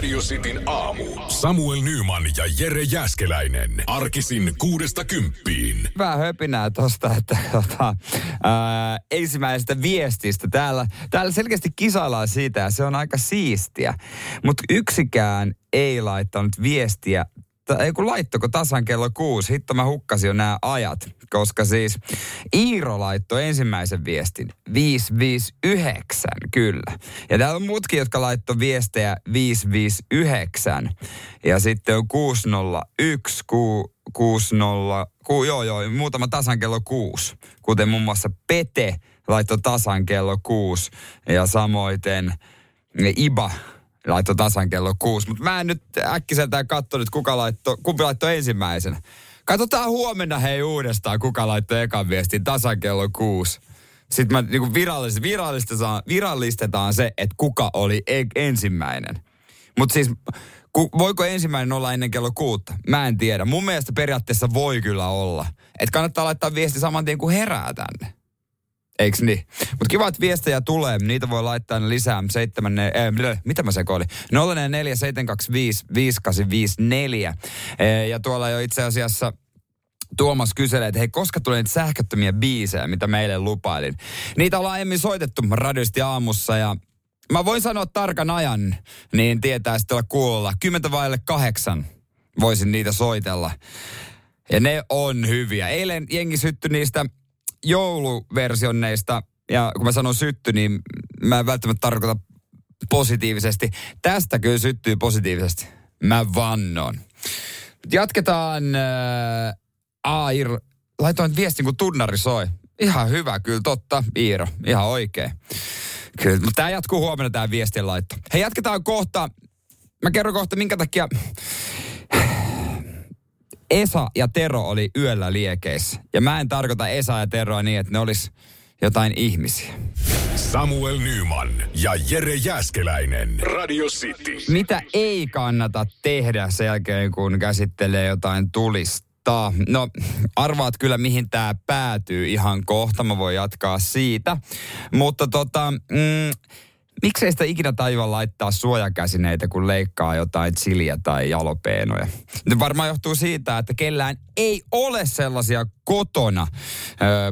Radio Cityn aamu. Samuel Nyman ja Jere Jäskeläinen. Arkisin kuudesta kymppiin. Vähän höpinää tosta, että tota, ää, ensimmäisestä viestistä. Täällä, täällä selkeästi kisaillaan siitä ja se on aika siistiä. Mutta yksikään ei laittanut viestiä ei kun laittoko tasan kello kuusi. Hitto mä hukkasin jo nämä ajat, koska siis Iiro laittoi ensimmäisen viestin 559, kyllä. Ja täällä on muutkin, jotka laittoi viestejä 559. Ja sitten on 601, 60, ku, joo joo, muutama tasan kello kuusi. Kuten muun muassa Pete laittoi tasan kello kuusi. Ja samoiten Iba laittoi tasan kello kuusi. Mutta mä en nyt äkkiseltään katso nyt, kuka laittoi, kumpi laittoi ensimmäisen. Katsotaan huomenna hei uudestaan, kuka laittoi ekan viestin tasan kello kuusi. Sitten mä niin virallisesti, virallistetaan, virallistetaan se, että kuka oli e- ensimmäinen. Mutta siis, ku, voiko ensimmäinen olla ennen kello kuutta? Mä en tiedä. Mun mielestä periaatteessa voi kyllä olla. Että kannattaa laittaa viesti saman tien, kun herää tänne. Eiks niin? Mutta kiva, että viestejä tulee. Niitä voi laittaa lisää. 7, äh, mitä mä sekoilin? 044 725 5854. Ja tuolla jo itse asiassa Tuomas kyselee, että hei, koska tulee niitä sähköttömiä biisejä, mitä meille lupailin. Niitä ollaan aiemmin soitettu radiosti aamussa ja mä voin sanoa tarkan ajan, niin tietää sitten kuulla. Kymmentä vaille kahdeksan voisin niitä soitella. Ja ne on hyviä. Eilen jengi syttyi niistä jouluversionneista, ja kun mä sanon sytty, niin mä en välttämättä tarkoita positiivisesti. Tästä kyllä syttyy positiivisesti. Mä vannon. Jatketaan. Äh, Air, laitoin viestin, kun tunnari soi. Ihan hyvä, kyllä totta, Iiro. Ihan oikein. Kyllä, mutta tämä jatkuu huomenna tämä viestin laitto. Hei, jatketaan kohta. Mä kerron kohta, minkä takia Esa ja Tero oli yöllä liekeissä. Ja mä en tarkoita Esa ja Teroa niin, että ne olisi jotain ihmisiä. Samuel Nyman ja Jere Jäskeläinen. Radio City. Mitä ei kannata tehdä sen jälkeen, kun käsittelee jotain tulista? No, arvaat kyllä, mihin tämä päätyy ihan kohta. Mä voin jatkaa siitä. Mutta tota, mm, miksei sitä ikinä tajua laittaa suojakäsineitä, kun leikkaa jotain chiliä tai jalopeenoja? Nyt varmaan johtuu siitä, että kellään ei ole sellaisia kotona,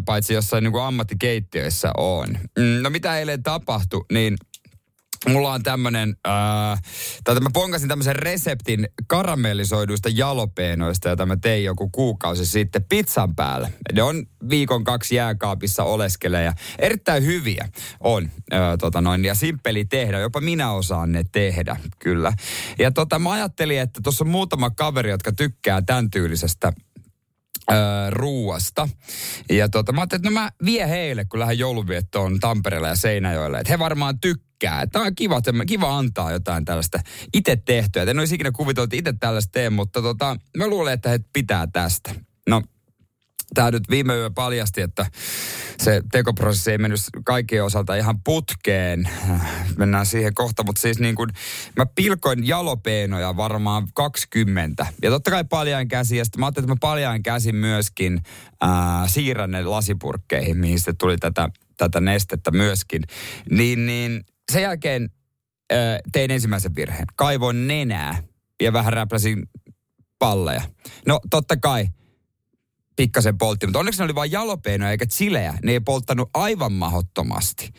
paitsi jossain niin kuin ammattikeittiöissä on. Mm, no mitä eilen tapahtui, niin Mulla on tämmönen, äh, tai mä ponkasin tämmöisen reseptin karamellisoiduista jalopeenoista, jota mä tein joku kuukausi sitten pizzan päälle. Ne on viikon kaksi jääkaapissa oleskelee ja erittäin hyviä on, äh, tota noin, ja simppeli tehdä. Jopa minä osaan ne tehdä, kyllä. Ja tota, mä ajattelin, että tuossa on muutama kaveri, jotka tykkää tämän tyylisestä öö, ruuasta. Ja tota, mä ajattelin, että no mä vie heille, kun lähden jouluviettoon Tampereella ja Seinäjoelle. Että he varmaan tykkää. Tämä on kiva, että kiva antaa jotain tällaista itse tehtyä. En olisi ikinä kuvitellut, itse tällaista teen, mutta tota, mä luulen, että he pitää tästä. No, tämä nyt viime yö paljasti, että se tekoprosessi ei mennyt kaikkien osalta ihan putkeen. Mennään siihen kohta, mutta siis niin kuin mä pilkoin jalopeenoja varmaan 20. Ja totta kai paljain käsi, ja sitten mä ajattelin, että mä paljain käsin myöskin ää, siirrän ne lasipurkkeihin, mihin sitten tuli tätä, tätä nestettä myöskin. Niin, niin sen jälkeen ää, tein ensimmäisen virheen. Kaivoin nenää ja vähän räpläsin palleja. No totta kai pikkasen poltti, mutta onneksi ne oli vain jalopeinoja eikä chilejä. Ne ei polttanut aivan mahottomasti.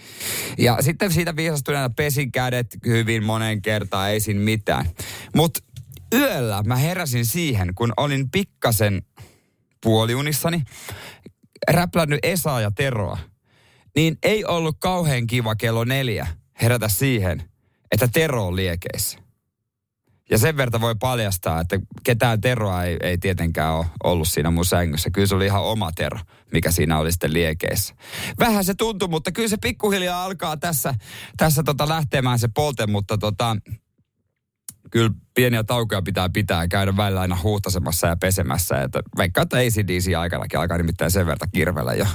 Ja sitten siitä viisastuneena pesin kädet hyvin monen kertaan, ei siinä mitään. Mutta yöllä mä heräsin siihen, kun olin pikkasen puoliunissani, räplännyt Esaa ja Teroa, niin ei ollut kauhean kiva kello neljä herätä siihen, että Tero on liekeissä. Ja sen verta voi paljastaa, että ketään Teroa ei, ei tietenkään ole ollut siinä mun sängyssä. Kyllä se oli ihan oma Tero, mikä siinä oli sitten liekeissä. Vähän se tuntui, mutta kyllä se pikkuhiljaa alkaa tässä, tässä tota lähtemään se polte, mutta tota, kyllä pieniä taukoja pitää pitää ja käydä välillä aina huuhtasemassa ja pesemässä. Että vaikka että ACDC aikanakin alkaa nimittäin sen verta kirvellä jo.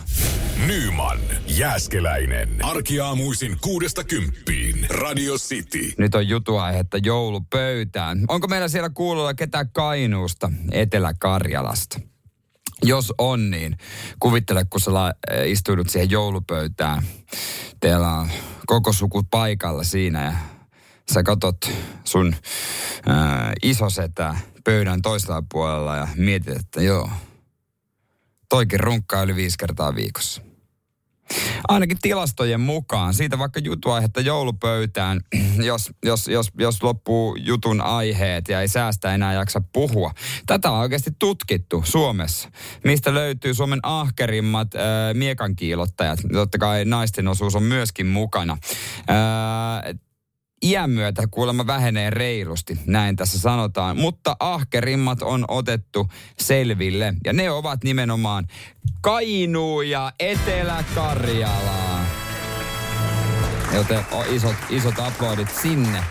Nyman, Jääskeläinen. Arkiaamuisin kuudesta kymppiin. Radio City. Nyt on jutuaihetta joulupöytään. Onko meillä siellä kuulolla ketään Kainuusta, Etelä-Karjalasta? Jos on, niin kuvittele, kun sä istuudut siihen joulupöytään. Teillä on koko suku paikalla siinä ja sä katot sun ää, isosetä pöydän toisella puolella ja mietit, että joo, toikin runkkaa yli viisi kertaa viikossa. Ainakin tilastojen mukaan, siitä vaikka jutuaihetta joulupöytään, jos, jos, jos, jos loppuu jutun aiheet ja ei säästä enää jaksa puhua. Tätä on oikeasti tutkittu Suomessa, mistä löytyy Suomen ahkerimmat äh, miekankiilottajat. Totta kai naisten osuus on myöskin mukana. Äh, iän myötä kuulemma vähenee reilusti, näin tässä sanotaan. Mutta ahkerimmat on otettu selville ja ne ovat nimenomaan Kainuu ja Etelä-Karjala. Joten isot, isot aplodit sinne.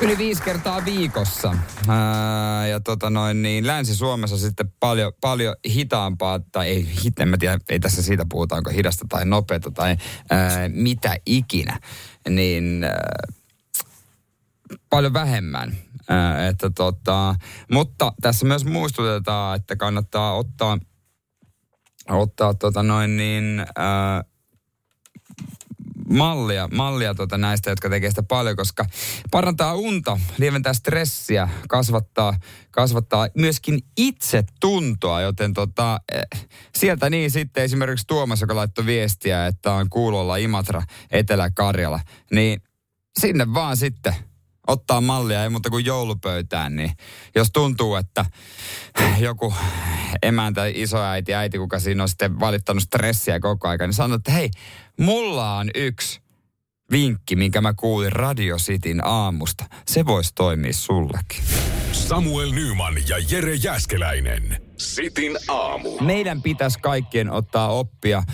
Yli viisi kertaa viikossa. Ää, ja tota noin, niin Länsi-Suomessa sitten paljon, paljon hitaampaa, tai ei, hit, en mä tiedä, ei tässä siitä puhuta, onko hidasta tai nopeata tai ää, mitä ikinä. Niin ää, paljon vähemmän. Ää, että tota, mutta tässä myös muistutetaan, että kannattaa ottaa, ottaa tota noin niin, ää, mallia, mallia tota näistä, jotka tekee sitä paljon, koska parantaa unta, lieventää stressiä, kasvattaa, kasvattaa myöskin itse tuntoa, joten tota, eh, sieltä niin sitten esimerkiksi Tuomas, joka laittoi viestiä, että on kuulolla Imatra, Etelä-Karjala, niin sinne vaan sitten – ottaa mallia, ei muuta kuin joulupöytään, niin jos tuntuu, että joku emäntä, isoäiti, äiti, kuka siinä on sitten valittanut stressiä koko ajan, niin sanoo, että hei, mulla on yksi vinkki, minkä mä kuulin Radio Cityn aamusta. Se voisi toimia sullekin. Samuel Nyman ja Jere Jäskeläinen. Sitin aamu. Meidän pitäisi kaikkien ottaa oppia äh,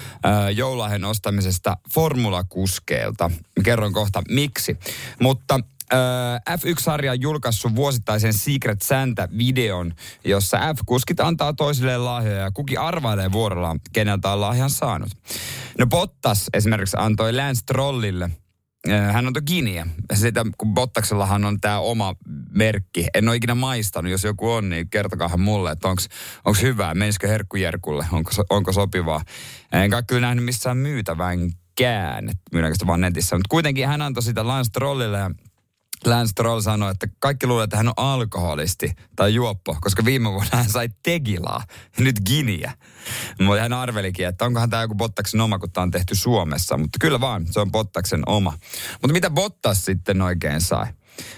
joulahen ostamisesta formulakuskeilta. Kerron kohta miksi. Mutta F1-sarja on julkaissut vuosittaisen Secret Santa-videon, jossa F-kuskit antaa toisille lahjoja ja kuki arvailee vuorollaan, keneltä on lahjan saanut. No Bottas esimerkiksi antoi Lance Trollille hän on Giniä. Sitä, kun Bottaksellahan on tämä oma merkki. En ole ikinä maistanut. Jos joku on, niin kertokaa mulle, että onko hyvää. Menisikö herkkujärkulle? Onko, onko sopivaa? Enkä kyllä nähnyt missään myytävänkään. Myydäänkö sitä vaan netissä. Mutta kuitenkin hän antoi sitä Lance Trollille ja Lance Stroll sanoi, että kaikki luulee, että hän on alkoholisti tai juoppo, koska viime vuonna hän sai tegilaa nyt giniä. Mutta hän arvelikin, että onkohan tämä joku Bottaksen oma, kun tämä on tehty Suomessa. Mutta kyllä vaan, se on Bottaksen oma. Mutta mitä Bottas sitten oikein sai?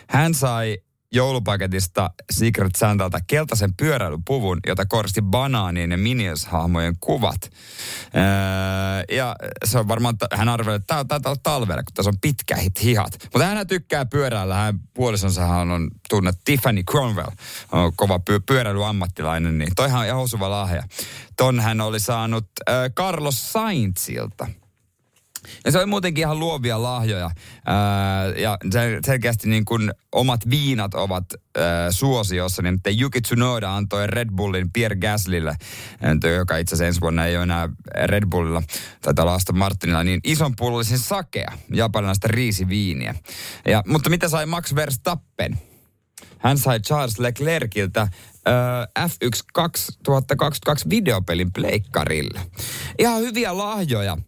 Hän sai joulupaketista Secret Santalta keltaisen pyöräilypuvun, jota koristi banaanien ja Minions-hahmojen kuvat. Öö, ja se on varmaan, hän arveli, että tämä on talvella, kun tässä on pitkät hihat. Mutta hän tykkää pyöräillä. Hän puolisonsahan on tunnet Tiffany Cromwell, on kova py- pyöräilyammattilainen, niin toihan on ihan osuva lahja. Ton hän oli saanut äh, Carlos Sainzilta. Ja se oli muutenkin ihan luovia lahjoja. Ää, ja selkeästi niin kuin omat viinat ovat ää, suosiossa. Niin Yuki Tsunoda antoi Red Bullin Pierre Gaslylle, joka itse asiassa ensi vuonna ei ole enää Red Bullilla, tai Aston Martinilla, niin ison pullollisen sakea, japanilaista riisiviiniä. Ja, mutta mitä sai Max Verstappen? Hän sai Charles Leclerciltä äh, F1 2022 videopelin pleikkarille. Ihan hyviä lahjoja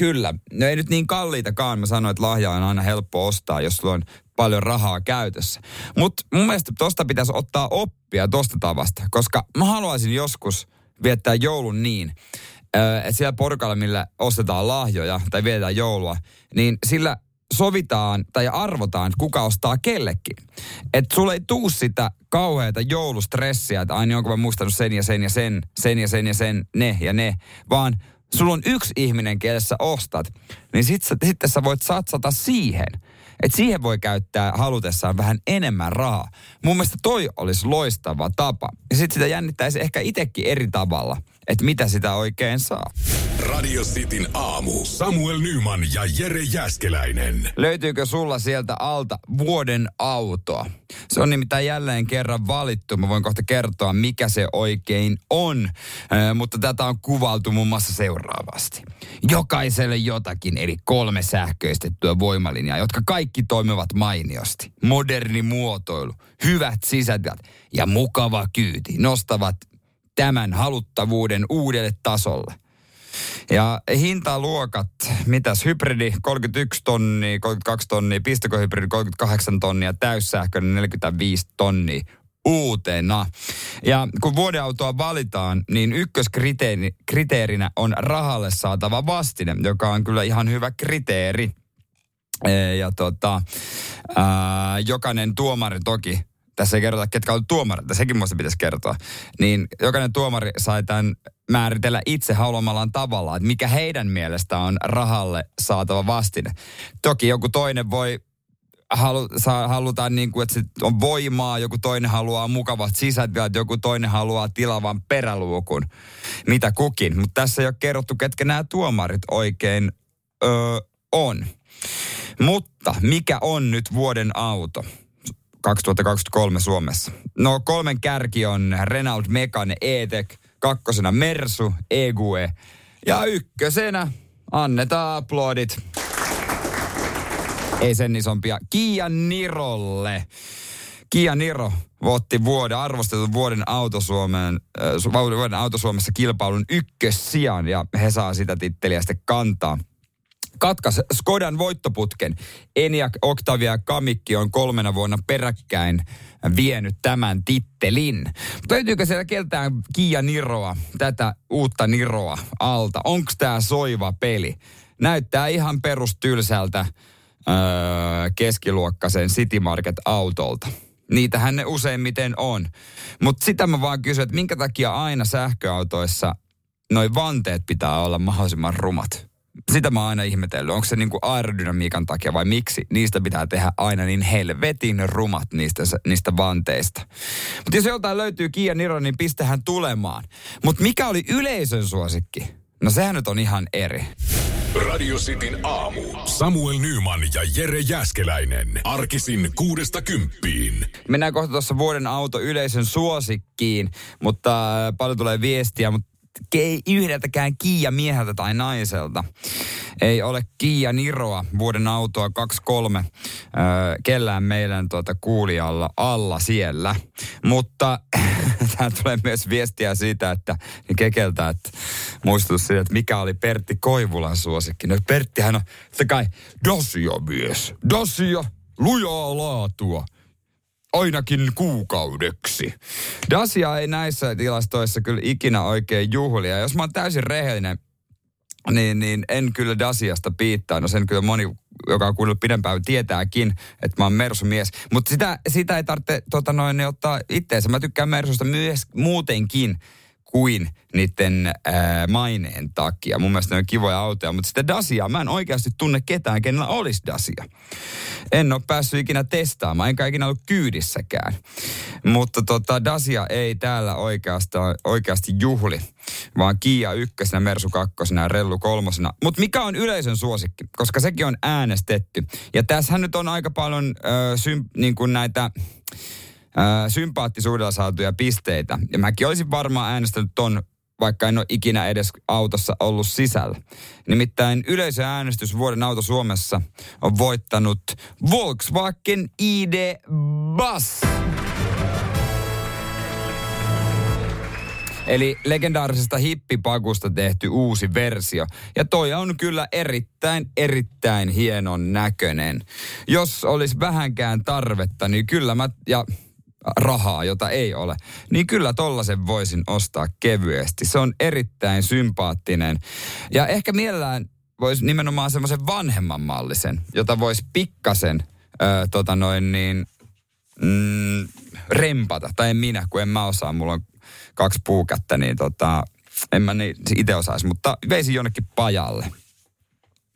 Kyllä. No ei nyt niin kalliitakaan. Mä sanoin, että lahja on aina helppo ostaa, jos sulla on paljon rahaa käytössä. Mutta mun mielestä tosta pitäisi ottaa oppia tosta tavasta, koska mä haluaisin joskus viettää joulun niin, että siellä porukalla, millä ostetaan lahjoja tai vietetään joulua, niin sillä sovitaan tai arvotaan, kuka ostaa kellekin. Että sulle ei tuu sitä kauheata joulustressiä, että aina onko mä muistanut sen ja sen ja sen, sen ja sen ja sen, ne ja ne, vaan sulla on yksi ihminen, kielessä ostat, niin sitten sit sä voit satsata siihen. Että siihen voi käyttää halutessaan vähän enemmän rahaa. Mun mielestä toi olisi loistava tapa. Ja sitten sitä jännittäisi ehkä itsekin eri tavalla, että mitä sitä oikein saa. Radio Cityn aamu. Samuel Nyman ja Jere Jäskeläinen. Löytyykö sulla sieltä alta vuoden autoa? Se on nimittäin jälleen kerran valittu. Mä voin kohta kertoa, mikä se oikein on. Äh, mutta tätä on kuvaltu muun muassa seuraavasti. Jokaiselle jotakin, eli kolme sähköistettyä voimalinjaa, jotka kaikki toimivat mainiosti. Moderni muotoilu, hyvät sisätilat ja mukava kyyti nostavat tämän haluttavuuden uudelle tasolle. Ja hintaluokat, mitäs hybridi 31 tonnia, 32 tonnia, pistokohybridi 38 tonnia, täyssähköinen 45 tonnia uutena. Ja kun vuodeautoa valitaan, niin ykköskriteerinä on rahalle saatava vastine, joka on kyllä ihan hyvä kriteeri. Ja tota, ää, jokainen tuomari toki tässä ei kerrota, ketkä on tuomarit, sekin muista pitäisi kertoa, niin jokainen tuomari sai tämän määritellä itse haluamallaan tavalla, että mikä heidän mielestä on rahalle saatava vastine. Toki joku toinen voi halu, saa, halutaan niin kuin, että sit on voimaa, joku toinen haluaa mukavat sisätilat, joku toinen haluaa tilavan peräluukun, mitä kukin. Mutta tässä ei ole kerrottu, ketkä nämä tuomarit oikein öö, on. Mutta mikä on nyt vuoden auto? 2023 Suomessa. No kolmen kärki on Renault Megane E-Tech, kakkosena Mersu, EGUE ja ykkösenä annetaan aplodit. Ei sen isompia. Kia Nirolle. Kia Niro voitti vuoden, arvostetun vuoden auto, äh, vuoden auto Suomessa kilpailun ykkössijan ja he saa sitä titteliä sitten kantaa katkas Skodan voittoputken. Eniak, Octavia Kamikki on kolmena vuonna peräkkäin vienyt tämän tittelin. Mutta löytyykö siellä keltään Kia Niroa, tätä uutta Niroa alta? Onko tämä soiva peli? Näyttää ihan perustylsältä öö, keskiluokkaisen City Market-autolta. Niitähän ne useimmiten on. Mutta sitä mä vaan kysyn, että minkä takia aina sähköautoissa noin vanteet pitää olla mahdollisimman rumat? Sitä mä oon aina ihmetellyt. Onko se niinku aerodynamiikan takia vai miksi niistä pitää tehdä aina niin helvetin rumat niistä, niistä vanteista. Mutta jos joltain löytyy Kia Niro, niin pistähän tulemaan. Mutta mikä oli yleisön suosikki? No sehän nyt on ihan eri. Radio Cityn aamu. Samuel Nyman ja Jere Jäskeläinen. Arkisin kuudesta kymppiin. Mennään kohta tuossa vuoden auto yleisön suosikkiin, mutta äh, paljon tulee viestiä, mutta ei yhdeltäkään Kiia mieheltä tai naiselta. Ei ole Kiia Niroa, vuoden autoa 23, öö, kellään meidän tuota kuulijalla alla siellä. Mutta tähän tulee myös viestiä siitä, että niin kekeltä, että muistutus siitä, että mikä oli Pertti Koivulan suosikki. No Perttihän on, se kai, Dacia mies. Dacia, lujaa laatua ainakin kuukaudeksi. Dacia ei näissä tilastoissa kyllä ikinä oikein juhlia. Jos mä oon täysin rehellinen, niin, niin en kyllä Dasiasta piittaa. No sen kyllä moni, joka on kuunnellut pidempään, tietääkin, että mä oon Mersu-mies. Mutta sitä, sitä ei tarvitse tota noin, ottaa itteensä. Mä tykkään Mersusta myös muutenkin kuin niiden ää, maineen takia. Mun mielestä ne on kivoja autoja, mutta sitä Dacia, mä en oikeasti tunne ketään, kenellä olisi Dacia. En ole päässyt ikinä testaamaan, enkä ikinä ollut kyydissäkään. Mutta tota, Dacia ei täällä oikeastaan, oikeasti juhli, vaan Kia ykkösenä, Mersu kakkosena ja Rellu kolmosena. Mutta mikä on yleisön suosikki? Koska sekin on äänestetty. Ja tässähän nyt on aika paljon ö, sym, niin kuin näitä sympaattisuudella saatuja pisteitä. Ja mäkin olisin varmaan äänestänyt ton, vaikka en ole ikinä edes autossa ollut sisällä. Nimittäin yleisöäänestys vuoden auto Suomessa on voittanut Volkswagen ID Bus. Eli legendaarisesta hippipakusta tehty uusi versio. Ja toi on kyllä erittäin, erittäin hienon näköinen. Jos olisi vähänkään tarvetta, niin kyllä mä, ja rahaa, jota ei ole, niin kyllä tollasen voisin ostaa kevyesti. Se on erittäin sympaattinen. Ja ehkä mielellään voisi nimenomaan semmoisen vanhemman mallisen, jota voisi pikkasen ö, tota noin niin, mm, rempata. Tai en minä, kun en mä osaa. Mulla on kaksi puukättä, niin tota, en mä niin itse osaisi, mutta veisin jonnekin pajalle.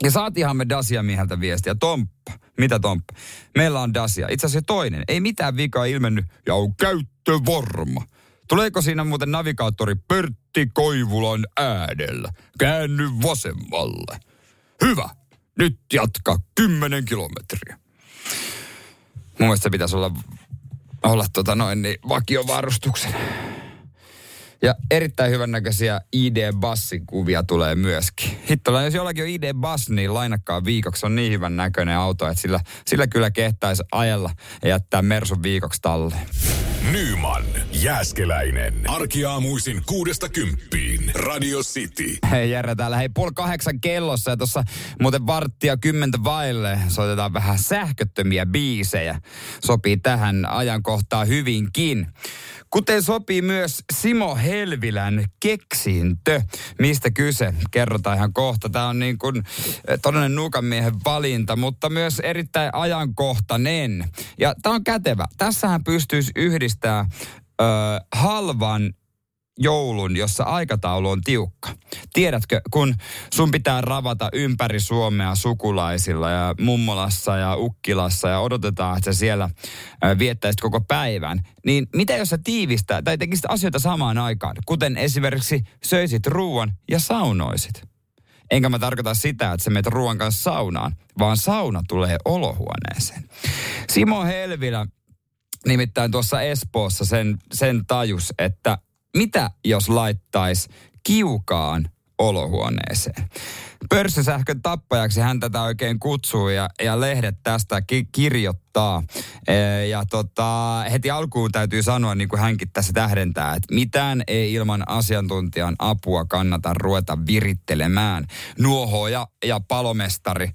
Ja saatiinhan me Dasia mieheltä viestiä. Tomppa, mitä Tomppa? Meillä on Dasia. Itse asiassa toinen. Ei mitään vikaa ilmennyt ja on käyttövarma. Tuleeko siinä muuten navigaattori Pertti Koivulan äänellä? Käänny vasemmalle. Hyvä. Nyt jatka 10 kilometriä. Mun mielestä se pitäisi olla, olla tota noin, niin vakiovarustuksen. Ja erittäin hyvännäköisiä ID-bassin kuvia tulee myöskin. Hittola, jos jollakin on ID-bass, niin lainakkaa viikoksi. on niin hyvän näköinen auto, että sillä, sillä kyllä kehtaisi ajella ja jättää Mersun viikoksi talleen. Nyman, Jääskeläinen. Arkiaamuisin kuudesta kymppiin. Radio City. Hei Jerre täällä, hei puoli kahdeksan kellossa ja tuossa muuten varttia kymmentä vaille soitetaan vähän sähköttömiä biisejä. Sopii tähän ajankohtaan hyvinkin. Kuten sopii myös Simo Helvilän keksintö. Mistä kyse? Kerrotaan ihan kohta. Tämä on niin kuin eh, todellinen nuukamiehen valinta, mutta myös erittäin ajankohtainen. Ja tämä on kätevä. Tässähän pystyisi yhdistää ö, halvan joulun, jossa aikataulu on tiukka. Tiedätkö, kun sun pitää ravata ympäri Suomea sukulaisilla ja mummolassa ja ukkilassa ja odotetaan, että sä siellä viettäisit koko päivän, niin mitä jos sä tiivistää tai tekisit asioita samaan aikaan, kuten esimerkiksi söisit ruoan ja saunoisit? Enkä mä tarkoita sitä, että sä menet ruoan kanssa saunaan, vaan sauna tulee olohuoneeseen. Simo Helvilä nimittäin tuossa Espoossa sen, sen tajus, että mitä jos laittaisi kiukaan olohuoneeseen? Pörssisähkön tappajaksi hän tätä oikein kutsuu ja, ja lehdet tästä ki- kirjoittaa. E, ja tota, heti alkuun täytyy sanoa, niin kuin hänkin tässä tähdentää, että mitään ei ilman asiantuntijan apua kannata ruveta virittelemään. Nuohoja ja palomestari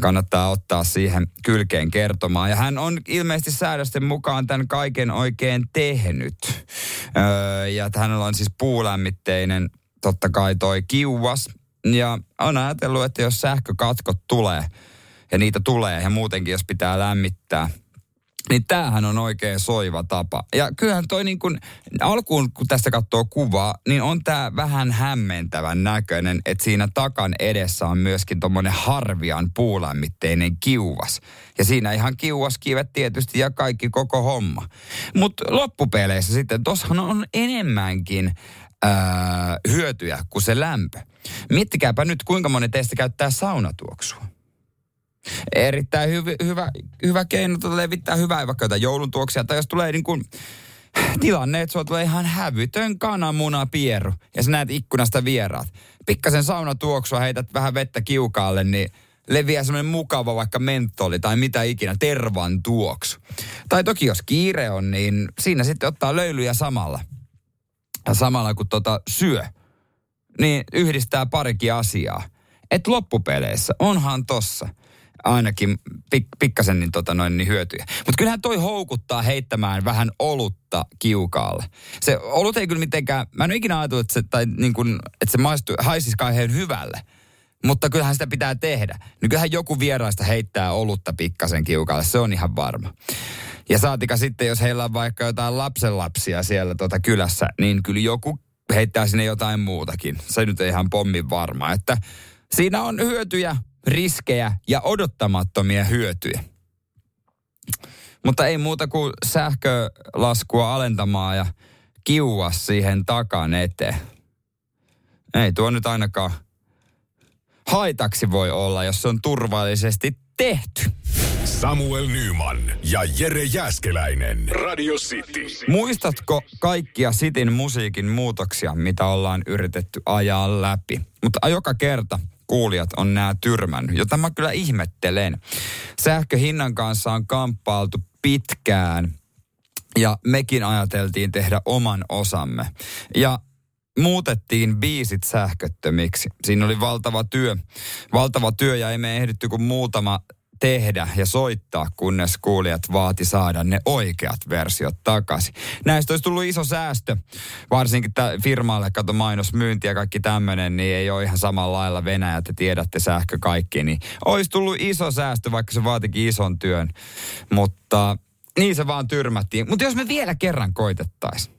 kannattaa ottaa siihen kylkeen kertomaan. Ja hän on ilmeisesti säädösten mukaan tämän kaiken oikein tehnyt. Öö, ja hänellä on siis puulämmitteinen totta kai toi kiuas, ja on ajatellut, että jos sähkökatkot tulee, ja niitä tulee, ja muutenkin jos pitää lämmittää, niin tämähän on oikein soiva tapa. Ja kyllähän toi niin kun, alkuun kun tästä katsoo kuvaa, niin on tämä vähän hämmentävän näköinen, että siinä takan edessä on myöskin tuommoinen harvian puulämmitteinen kiuvas. Ja siinä ihan kiuvaskivet tietysti ja kaikki koko homma. Mutta loppupeleissä sitten, tossahan on enemmänkin ää, hyötyjä kuin se lämpö. Miettikääpä nyt, kuinka moni teistä käyttää saunatuoksua. Erittäin hyvä, hyvä, hyvä keino tuota levittää hyvää vaikka jotain joulun tuoksia. Tai jos tulee niin kuin tilanne, että sulla tulee ihan hävytön kananmuna pieru ja sä näet ikkunasta vieraat. Pikkasen saunatuoksua heität vähän vettä kiukaalle, niin leviää semmoinen mukava vaikka mentoli tai mitä ikinä, tervan tuoksu. Tai toki jos kiire on, niin siinä sitten ottaa löylyjä samalla. Samalla kun tota syö niin yhdistää parikin asiaa. Et loppupeleissä onhan tossa ainakin pik, pikkasen niin, tota noin, niin hyötyjä. Mutta kyllähän toi houkuttaa heittämään vähän olutta kiukaalle. Se olut ei kyllä mitenkään, mä en ole ikinä ajatellut, että se, tai niin kuin, että se maistu, haisisi kauhean hyvälle. Mutta kyllähän sitä pitää tehdä. Niin kyllähän joku vieraista heittää olutta pikkasen kiukaalle, se on ihan varma. Ja saatika sitten, jos heillä on vaikka jotain lapsenlapsia siellä tota kylässä, niin kyllä joku heittää sinne jotain muutakin. Se nyt ei ihan pommin varma. Että siinä on hyötyjä, riskejä ja odottamattomia hyötyjä. Mutta ei muuta kuin sähkölaskua alentamaan ja kiua siihen takan eteen. Ei tuo nyt ainakaan haitaksi voi olla, jos se on turvallisesti tehty. Samuel Nyman ja Jere Jäskeläinen. Radio City. Muistatko kaikkia Sitin musiikin muutoksia, mitä ollaan yritetty ajaa läpi? Mutta joka kerta kuulijat on nämä tyrmännyt, jota mä kyllä ihmettelen. Sähköhinnan kanssa on kamppailtu pitkään ja mekin ajateltiin tehdä oman osamme. Ja muutettiin biisit sähköttömiksi. Siinä oli valtava työ. Valtava työ ja me ehditty kuin muutama tehdä ja soittaa, kunnes kuulijat vaati saada ne oikeat versiot takaisin. Näistä olisi tullut iso säästö, varsinkin t- firmalle, kato mainosmyynti ja kaikki tämmöinen, niin ei ole ihan samalla lailla Venäjä, te tiedätte sähkö kaikki, niin olisi tullut iso säästö, vaikka se vaatikin ison työn. Mutta niin se vaan tyrmättiin. Mutta jos me vielä kerran koitettaisiin,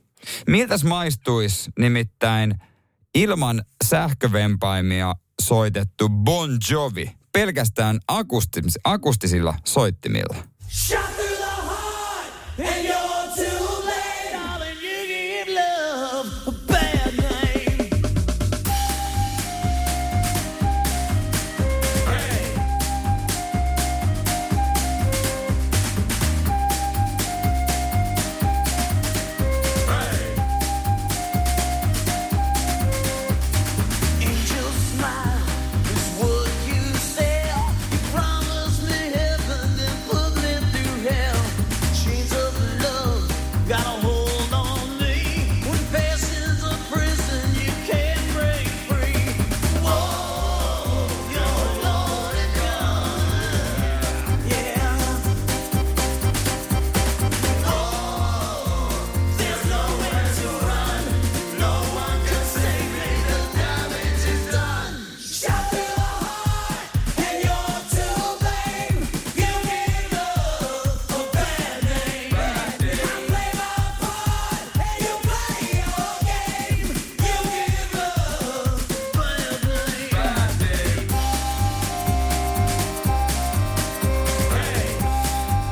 miltäs maistuisi nimittäin ilman sähkövempaimia soitettu Bon Jovi pelkästään akustis, akustisilla soittimilla.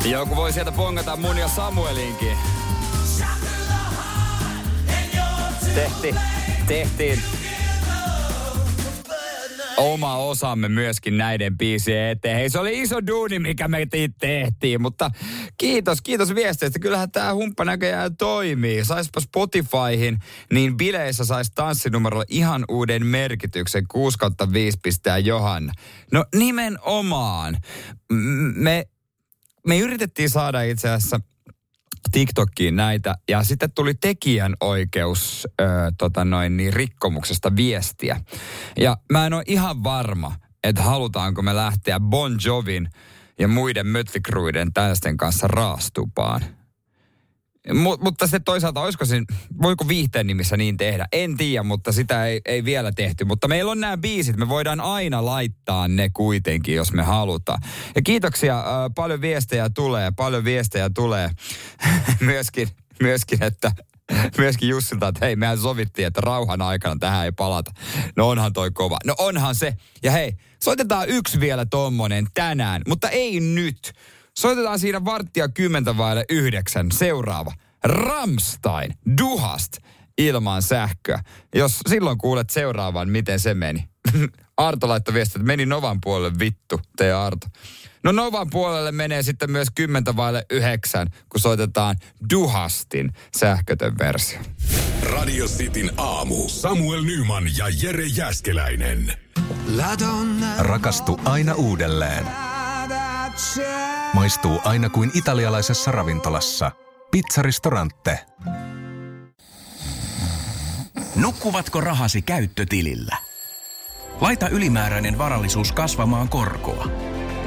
Joku voi sieltä pongata mun ja Samuelinkin. Tehtiin, tehtiin oma osamme myöskin näiden biisien eteen. Hei, se oli iso duuni, mikä me tehtiin, mutta kiitos, kiitos viesteistä. Kyllähän tämä humppa näköjään toimii. Saispa Spotifyhin, niin bileissä saisi tanssinumerolla ihan uuden merkityksen. 6 5 pistää Johanna. No nimenomaan. Me, me yritettiin saada itse asiassa TikTokkiin näitä. Ja sitten tuli tekijän oikeus ö, tota noin, niin rikkomuksesta viestiä. Ja mä en ole ihan varma, että halutaanko me lähteä Bon Jovin ja muiden mötlikruiden tällaisten kanssa raastupaan. M- mutta se toisaalta, olisiko siinä, voiko viihteen nimissä niin tehdä? En tiedä, mutta sitä ei, ei vielä tehty. Mutta meillä on nämä biisit, me voidaan aina laittaa ne kuitenkin, jos me halutaan. Ja kiitoksia, äh, paljon viestejä tulee, paljon viestejä tulee myöskin, myöskin, että myöskin Jussilta, että hei, mehän sovittiin, että rauhan aikana tähän ei palata. No onhan toi kova. No onhan se. Ja hei, soitetaan yksi vielä tommonen tänään, mutta ei nyt Soitetaan siinä varttia kymmentä vaille yhdeksän. Seuraava. Ramstein, Duhast, ilman sähköä. Jos silloin kuulet seuraavan, miten se meni. Arto laittoi viestiä, että meni Novan puolelle vittu, te Arto. No Novan puolelle menee sitten myös kymmentä vaille yhdeksän, kun soitetaan Duhastin sähkötön versio. Radio Cityn aamu. Samuel Nyman ja Jere Jäskeläinen. Rakastu aina uudelleen. Maistuu aina kuin italialaisessa ravintolassa. Pizzaristorante. Nukkuvatko rahasi käyttötilillä? Laita ylimääräinen varallisuus kasvamaan korkoa.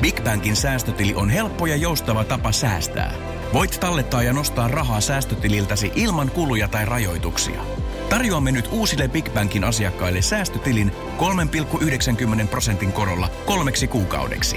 Big Bankin säästötili on helppo ja joustava tapa säästää. Voit tallettaa ja nostaa rahaa säästötililtäsi ilman kuluja tai rajoituksia. Tarjoamme nyt uusille Big Bankin asiakkaille säästötilin 3,90 prosentin korolla kolmeksi kuukaudeksi.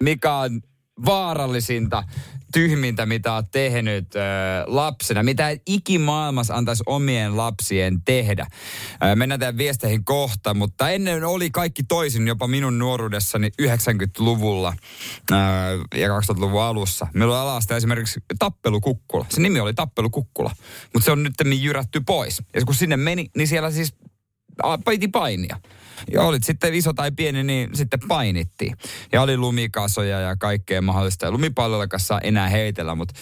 mikä on vaarallisinta, tyhmintä, mitä oot tehnyt ö, lapsena, mitä et ikimaailmassa antaisi omien lapsien tehdä. Ö, mennään tämän viesteihin kohta, mutta ennen oli kaikki toisin jopa minun nuoruudessani 90-luvulla ö, ja 2000-luvun alussa. Meillä oli alasta esimerkiksi Tappelukukkula. Se nimi oli Tappelukukkula, mutta se on nyt jyrätty pois. Ja kun sinne meni, niin siellä siis piti painia. Ja olit sitten iso tai pieni, niin sitten painittiin. Ja oli lumikasoja ja kaikkea mahdollista. Ja lumipallolla kanssa enää heitellä, mutta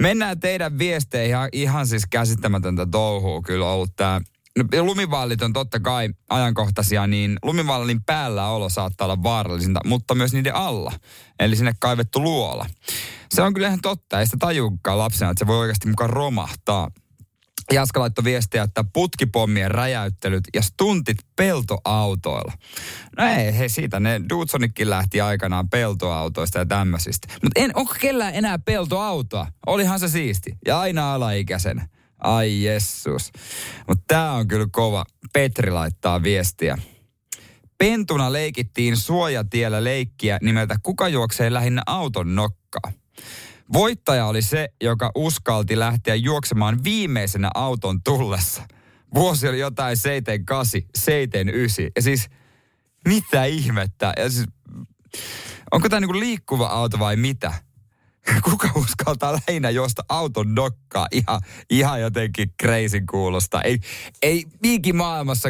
mennään teidän viesteihin. Ihan, ihan siis käsittämätöntä touhua kyllä ollut tämä No, on totta kai ajankohtaisia, niin lumivallin päällä olo saattaa olla vaarallisinta, mutta myös niiden alla. Eli sinne kaivettu luola. Se on kyllä ihan totta, ei sitä tajuukaan lapsena, että se voi oikeasti mukaan romahtaa. Jaska laittoi viestiä, että putkipommien räjäyttelyt ja stuntit peltoautoilla. No ei, he siitä ne Dudsonikin lähti aikanaan peltoautoista ja tämmöisistä. Mutta en, onko kellään enää peltoautoa? Olihan se siisti. Ja aina alaikäisenä. Ai jessus. Mutta tää on kyllä kova. Petri laittaa viestiä. Pentuna leikittiin suojatiellä leikkiä nimeltä Kuka juoksee lähinnä auton nokkaa. Voittaja oli se, joka uskalti lähteä juoksemaan viimeisenä auton tullessa. Vuosi oli jotain 78, 79. Ja siis, mitä ihmettä? Ja siis, onko tämä niinku liikkuva auto vai mitä? Kuka uskaltaa lähinnä josta auton nokkaa? Ihan, ihan jotenkin crazy kuulosta. Ei, ei maailmassa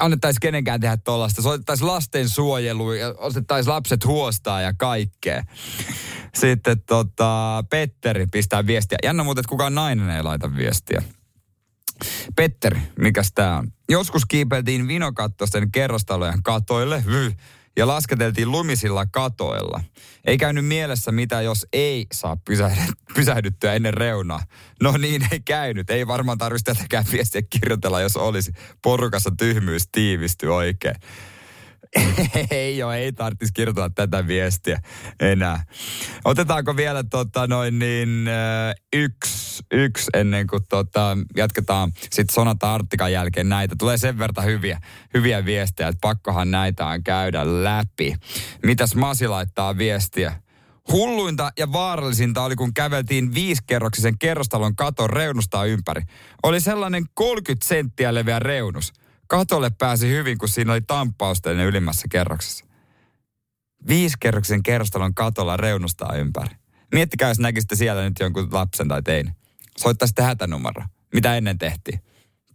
annettaisi kenenkään tehdä tuollaista. Soitettaisiin lastensuojelu ja otettaisiin lapset huostaa ja kaikkea. Sitten tota, Petteri pistää viestiä. Jännä muuten, että kukaan nainen ei laita viestiä. Petteri, mikäs tää on? Joskus kiipeltiin vinokattosten kerrostalojen katoille. Ja lasketeltiin lumisilla katoilla. Ei käynyt mielessä, mitä jos ei saa pysähdy- pysähdyttyä ennen reunaa. No niin, ei käynyt. Ei varmaan tarvitsisi tätäkään viestiä kirjoitella, jos olisi porukassa tyhmyys tiivisty oikein. ei joo, ei tarvitsisi kirjoittaa tätä viestiä enää. Otetaanko vielä tota noin niin yksi, yksi ennen kuin tota, jatketaan sitten Sonata Artikan jälkeen näitä. Tulee sen verran hyviä, hyviä viestejä, että pakkohan näitä on käydä läpi. Mitäs Masi laittaa viestiä? Hulluinta ja vaarallisinta oli, kun käveltiin viisikerroksisen kerrostalon katon reunustaa ympäri. Oli sellainen 30 senttiä leveä reunus. Katolle pääsi hyvin, kun siinä oli tamppausteinen ylimmässä kerroksessa. Viisikerroksen kerrostalon katolla reunustaa ympäri. Miettikää, jos näkisitte siellä nyt jonkun lapsen tai tein. Soittaisitte hätänumero. Mitä ennen tehtiin?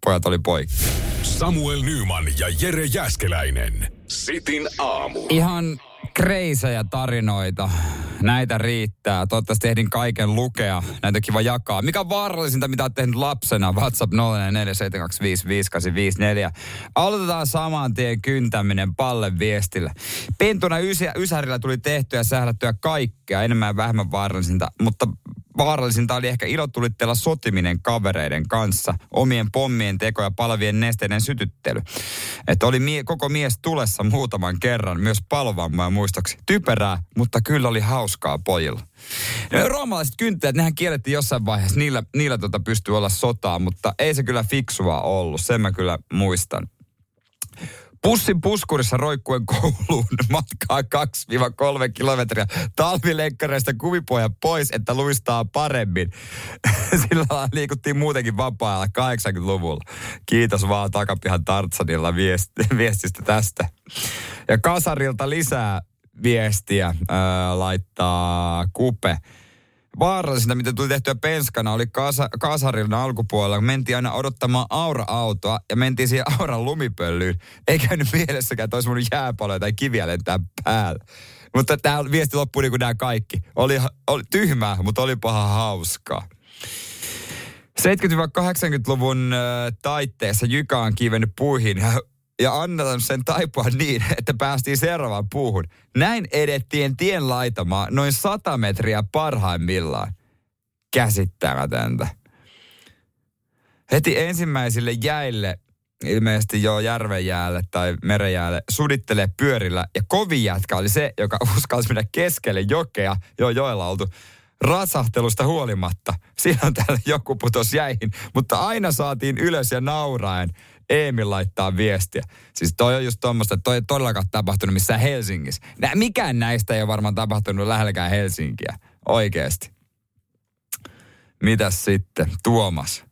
Pojat oli poikki. Samuel Nyman ja Jere Jäskeläinen. Sitin aamu. Ihan kreisejä tarinoita. Näitä riittää. Toivottavasti ehdin kaiken lukea. Näitä on kiva jakaa. Mikä on vaarallisinta, mitä olet tehnyt lapsena? WhatsApp 04725584. Aloitetaan saman tien kyntäminen palle viestillä. Pentuna ysä, Ysärillä tuli tehtyä ja sählättyä kaikkea, enemmän ja vähemmän vaarallisinta, mutta vaarallisinta oli ehkä ilotulitteella sotiminen kavereiden kanssa, omien pommien teko ja palavien nesteiden sytyttely. Että oli mie- koko mies tulessa muutaman kerran, myös palovammaa muistoksi. Typerää, mutta kyllä oli hauskaa pojilla. No, roomalaiset kyntteet, nehän kiellettiin jossain vaiheessa, niillä, niillä tota pystyy olla sotaa, mutta ei se kyllä fiksua ollut, sen mä kyllä muistan. Pussin puskurissa roikkuen kouluun matkaa 2-3 kilometriä talvilenkkareista kuvipoja pois, että luistaa paremmin. Sillä liikuttiin muutenkin vapaa 80-luvulla. Kiitos vaan takapihan Tartsanilla viesti- viestistä tästä. Ja Kasarilta lisää viestiä ää, laittaa Kupe vaarallisinta, mitä tuli tehtyä penskana, oli Kaasa, Kaasarin alkupuolella. Mentiin aina odottamaan Aura-autoa ja mentiin siihen Auran lumipöllyyn. Ei käynyt mielessäkään, että olisi jääpaloja tai kiviä lentää päällä. Mutta tämä viesti loppui niin kuin nämä kaikki. Oli, oli tyhmää, mutta oli paha hauskaa. 70-80-luvun äh, taitteessa Jyka on kivennyt puihin ja, annetaan sen taipua niin, että päästiin seuraavaan puuhun. Näin edettiin tien laitamaan noin 100 metriä parhaimmillaan. Käsittämätöntä. Heti ensimmäisille jäille, ilmeisesti jo järvenjäälle tai merenjäälle, sudittelee pyörillä. Ja kovin jätkä oli se, joka uskalsi mennä keskelle jokea, jo joella oltu ratsahtelusta huolimatta. Silloin täällä joku putos jäihin, mutta aina saatiin ylös ja nauraen. Emil laittaa viestiä. Siis toi on just tuommoista, että toi ei todellakaan tapahtunut missään Helsingissä. Nä, mikään näistä ei ole varmaan tapahtunut lähelläkään Helsinkiä. Oikeesti. Mitäs sitten? Tuomas.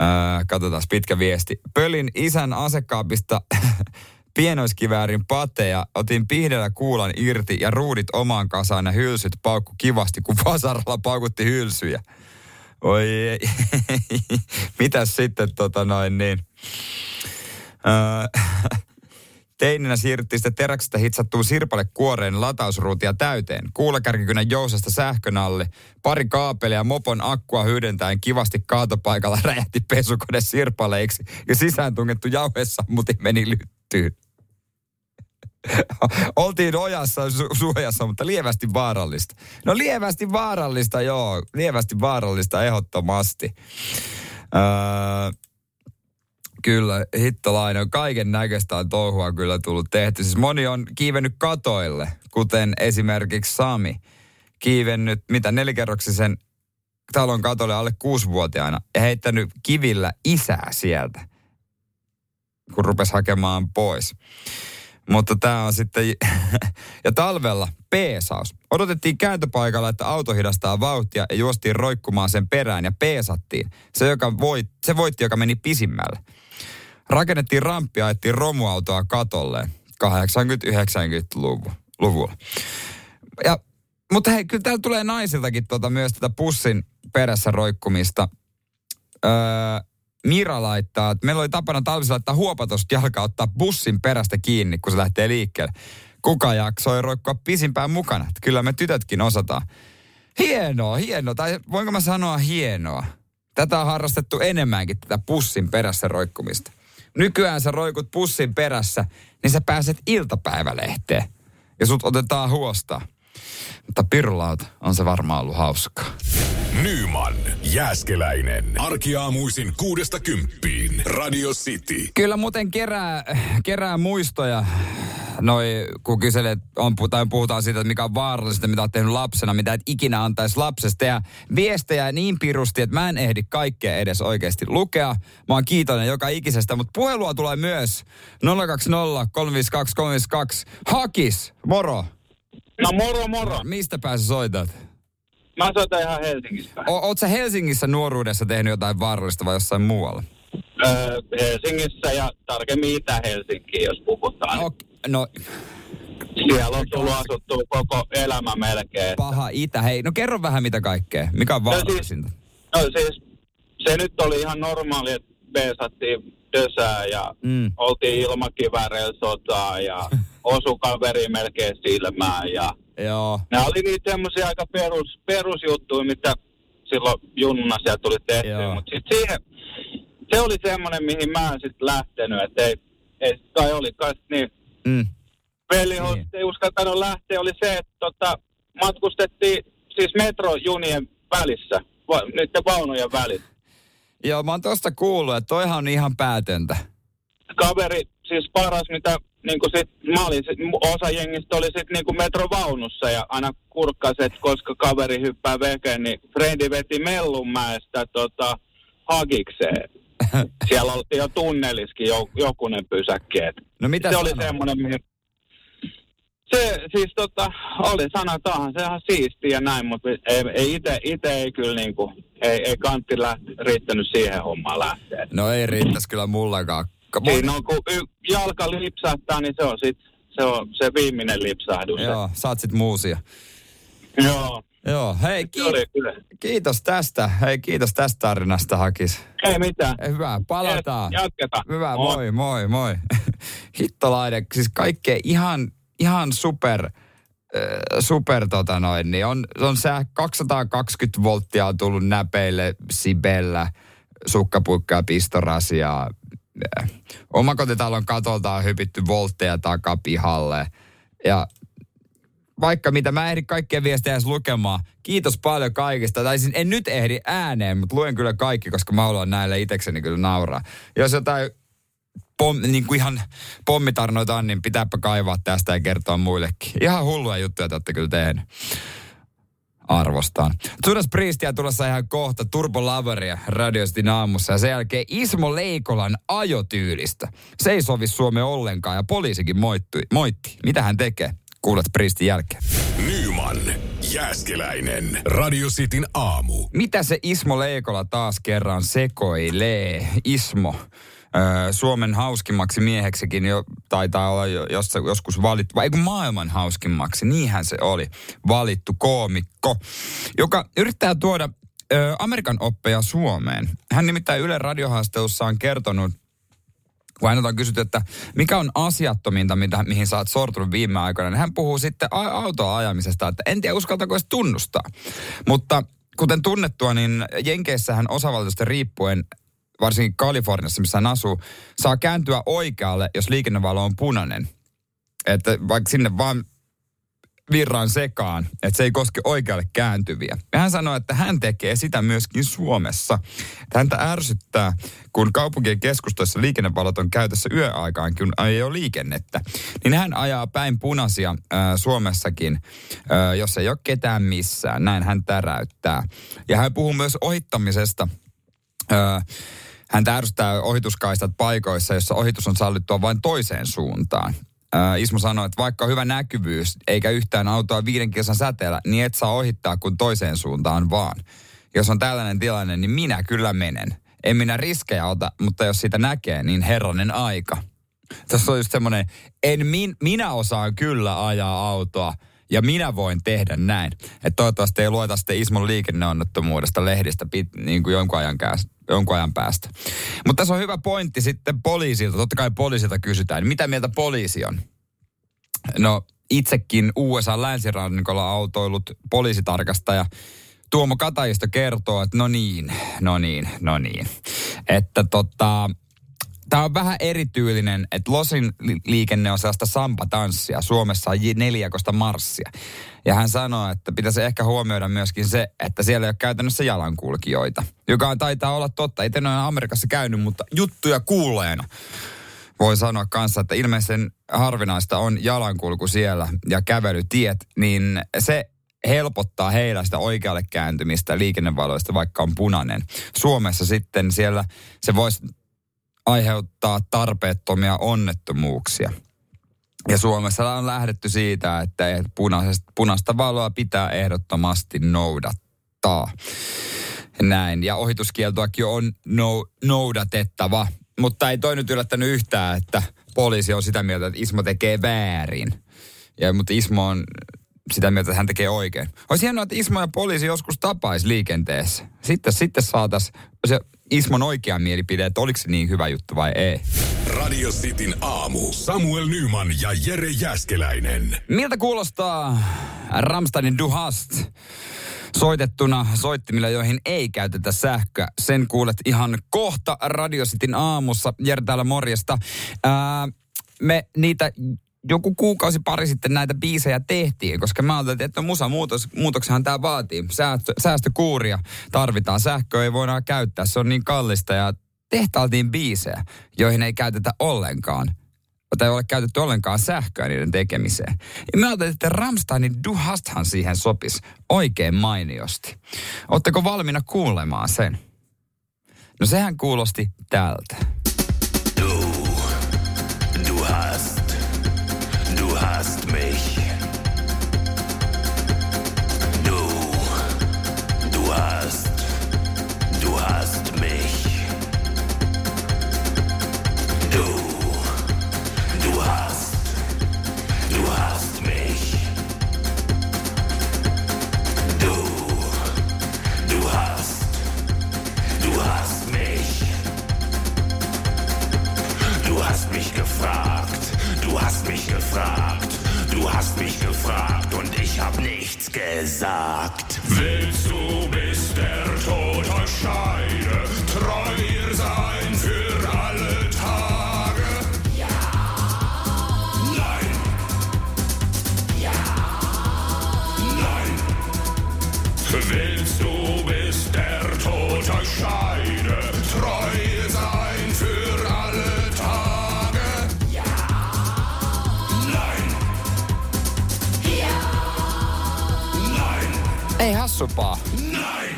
Öö, katsotaan pitkä viesti. Pölin isän asekaapista pienoiskiväärin pateja, otin pihdellä kuulan irti ja ruudit omaan kasaan ja hylsyt paukku kivasti, kun vasaralla paukutti hylsyjä. Oi. Mitäs sitten tota noin niin. Teininä siirryttiin sitä teräksestä hitsattuun sirpale kuoreen latausruutia täyteen. Kuulakärkikynän jousesta sähkön alle. Pari kaapelia mopon akkua hyödyntäen kivasti kaatopaikalla räjähti pesukone sirpaleiksi ja sisään tungettu jauhessa muti meni lyttyyn. Oltiin ojassa su- suojassa, mutta lievästi vaarallista. No lievästi vaarallista, joo. Lievästi vaarallista ehdottomasti. Öö, kyllä, hittolainen. Kaiken näköistä on touhua kyllä tullut tehty. Siis moni on kiivennyt katoille, kuten esimerkiksi Sami. Kiivennyt, mitä nelikerroksisen talon katolle alle kuusivuotiaana ja heittänyt kivillä isää sieltä, kun rupesi hakemaan pois. Mutta tämä on sitten, ja talvella peesaus. Odotettiin kääntöpaikalla, että auto hidastaa vauhtia ja juostiin roikkumaan sen perään ja peesattiin. Se, joka voit, se voitti, joka meni pisimmälle. Rakennettiin ramppia, ajettiin romuautoa katolleen 80-90-luvulla. Ja, mutta hei, kyllä täällä tulee naisiltakin tuota, myös tätä pussin perässä roikkumista. Öö, Mira laittaa, että meillä oli tapana talvissa laittaa huopatosta jalkaa ottaa bussin perästä kiinni, kun se lähtee liikkeelle. Kuka jaksoi roikkua pisimpään mukana? Että kyllä me tytötkin osataan. Hienoa, hienoa. Tai voinko mä sanoa hienoa? Tätä on harrastettu enemmänkin, tätä pussin perässä roikkumista. Nykyään sä roikut pussin perässä niin sä pääset iltapäivälehteen ja sut otetaan huosta. Mutta pirulauta on se varmaan ollut hauskaa. Nyman, Jääskeläinen. Arkiaamuisin kuudesta kymppiin. Radio City. Kyllä muuten kerää, kerää muistoja, noi, kun kyselet, on, tai puhutaan siitä, että mikä on vaarallista, mitä olet tehnyt lapsena, mitä et ikinä antaisi lapsesta tehdä. Viestejä niin pirusti, että mä en ehdi kaikkea edes oikeasti lukea. Mä oon kiitollinen joka ikisestä, mutta puhelua tulee myös 020 352 352. Hakis, moro. No moro moro. Mistä pääsä soitat? Mä soitan ihan Helsingistä. O- oot sä Helsingissä nuoruudessa tehnyt jotain vaarallista vai jossain muualla? Öö, Helsingissä ja tarkemmin Itä-Helsinkiin, jos puhutaan. Ok, no, Siellä on tullut asuttua koko elämä melkein. paha itä. Hei, no kerro vähän mitä kaikkea. Mikä on No siis- vaarallisinta? No siis, se nyt oli ihan normaali, että beesattiin dösää ja Mm. oltiin ilmakivääreillä sotaa ja osu kaveri melkein silmään ja Joo. ne oli niitä semmoisia aika perus, perusjuttuja, mitä silloin junnuna sieltä tuli tehtyä, Joo. mutta sitten siihen, se oli semmoinen, mihin mä en sitten lähtenyt, että ei, ei kai oli kai sit niin Mm. Velihost Niin. ei uskaltanut lähteä, oli se, että tota, matkustettiin siis metrojunien välissä, va, niiden vaunujen välissä. Joo, mä oon tosta kuullut, että toihan on ihan päätöntä. Kaveri, siis paras, mitä niin kuin sit, mä olin, sit, osa jengistä oli sitten niin metrovaunussa ja aina kurkkaset, koska kaveri hyppää vekeen, niin Frendi veti Mellunmäestä tota, hagikseen. Siellä oltiin jo tunneliskin jo, jokunen pysäkki. et No mitä se oli sanoo? semmoinen, mihin... Se siis tota, oli sanotaan, se ihan siistiä ja näin, mutta ei, ei ite, ite ei kyllä niinku, ei, ei kantti lähti, riittänyt siihen hommaan lähteä. No ei riittäisi kyllä mullakaan. Ka- Siinä on, kun y, jalka lipsahtaa, niin se on sit, se on se viimeinen lipsahdus. Joo, saat sit muusia. Joo. Joo, hei, ki- kiitos tästä. Hei, kiitos tästä tarinasta, Hakis. Ei mitään. Hyvä, palataan. Jatketaan. Hyvä, moi, moi, moi. Hittolainen, siis kaikkea ihan, ihan super, super tota noin, niin on, on se 220 volttia on tullut näpeille Sibellä, sukkapuikka ja pistorasia. Äh, Omakotitalon katolta on hypitty voltteja takapihalle. Ja vaikka mitä, mä ehdin kaikkia viestejä edes lukemaan. Kiitos paljon kaikista. Tai siis en nyt ehdi ääneen, mutta luen kyllä kaikki, koska mä haluan näille itsekseni kyllä nauraa. Jos jotain pom, niin kuin ihan pommitarnoita on, niin pitääpä kaivaa tästä ja kertoa muillekin. Ihan hulluja juttuja te olette kyllä tehnyt. Arvostan. Judas Priestia tulossa ihan kohta Turbo Loveria radiostin aamussa ja sen jälkeen Ismo Leikolan ajotyylistä. Se ei sovi Suomeen ollenkaan ja poliisikin moittui, moitti. Mitä hän tekee? Kuulet Priestin jälkeen. Nyman, Jääskeläinen. Radio Cityn aamu. Mitä se Ismo Leikola taas kerran sekoilee? Ismo, Suomen hauskimmaksi mieheksikin jo, taitaa olla jo, jos, joskus valittu, vai kun maailman hauskimmaksi, niinhän se oli, valittu koomikko, joka yrittää tuoda ö, Amerikan oppeja Suomeen. Hän nimittäin Yle radiohaastelussa on kertonut, kun häneltä on kysytty, että mikä on asiattominta, mitä, mihin sä oot sortunut viime aikoina, niin hän puhuu sitten autoa ajamisesta, että en tiedä uskaltako edes tunnustaa. Mutta kuten tunnettua, niin Jenkeissähän osavaltiosta riippuen, varsinkin Kaliforniassa, missä hän asuu, saa kääntyä oikealle, jos liikennevalo on punainen. Että vaikka sinne vaan virran sekaan, että se ei koske oikealle kääntyviä. Ja hän sanoi, että hän tekee sitä myöskin Suomessa. Että Häntä ärsyttää, kun kaupunkien keskustoissa liikennevalot on käytössä yöaikaan, kun ei ole liikennettä. Niin hän ajaa päin punaisia ää, Suomessakin, ää, jos ei ole ketään missään. Näin hän täräyttää. Ja hän puhuu myös ohittamisesta. Ää, hän ärsyttää ohituskaistat paikoissa, jossa ohitus on sallittua vain toiseen suuntaan. Ismo sanoi, että vaikka on hyvä näkyvyys eikä yhtään autoa viiden kilsan säteellä, niin et saa ohittaa kuin toiseen suuntaan vaan. Jos on tällainen tilanne, niin minä kyllä menen. En minä riskejä ota, mutta jos sitä näkee, niin herranen aika. Tässä on just semmoinen, en min, minä osaan kyllä ajaa autoa ja minä voin tehdä näin. Että toivottavasti ei lueta sitten Ismon liikenneonnettomuudesta lehdistä pit, niin kuin jonkun ajan, käs, jonkun ajan päästä. Mutta tässä on hyvä pointti sitten poliisilta. Totta kai poliisilta kysytään, mitä mieltä poliisi on? No itsekin USA länsirannikolla autoillut poliisitarkastaja Tuomo Katajisto kertoo, että no niin, no niin, no niin. Että tota, Tämä on vähän erityylinen, että Losin li- liikenne on sellaista sampatanssia. Suomessa on neljäkosta marssia. Ja hän sanoo, että pitäisi ehkä huomioida myöskin se, että siellä ei ole käytännössä jalankulkijoita. Joka taitaa olla totta. Itse en ole Amerikassa käynyt, mutta juttuja kuuleena voi sanoa kanssa, että ilmeisen harvinaista on jalankulku siellä ja kävelytiet, niin se helpottaa heillä sitä oikealle kääntymistä liikennevaloista, vaikka on punainen. Suomessa sitten siellä se voisi aiheuttaa tarpeettomia onnettomuuksia. Ja Suomessa on lähdetty siitä, että punaista valoa pitää ehdottomasti noudattaa. Näin. Ja ohituskieltoakin on nou, noudatettava. Mutta ei toi nyt yllättänyt yhtään, että poliisi on sitä mieltä, että Ismo tekee väärin. Ja, mutta Ismo on sitä mieltä, että hän tekee oikein. Olisi hienoa, että Ismo ja poliisi joskus tapaisi liikenteessä. Sitten, sitten saataisiin se Ismon oikea mielipide, että oliko se niin hyvä juttu vai ei. Radio Cityn aamu. Samuel Nyman ja Jere Jäskeläinen. Miltä kuulostaa Ramsteinin Du hast soitettuna soittimilla, joihin ei käytetä sähköä? Sen kuulet ihan kohta Radio Cityn aamussa. Jere täällä morjesta. Ää, me niitä joku kuukausi pari sitten näitä biisejä tehtiin, koska mä ajattelin, että musa muutos, muutoksenhan tämä vaatii. Säästö, säästökuuria tarvitaan, sähköä ei voida käyttää, se on niin kallista ja tehtaaltiin biisejä, joihin ei käytetä ollenkaan tai ei ole käytetty ollenkaan sähköä niiden tekemiseen. Ja mä ajattelin, että Ramsteinin Du Hasthan siihen sopisi oikein mainiosti. Oletteko valmiina kuulemaan sen? No sehän kuulosti tältä. Gesagt. Willst du bis der Tod euch scheide, Ei hassupaa. Nein.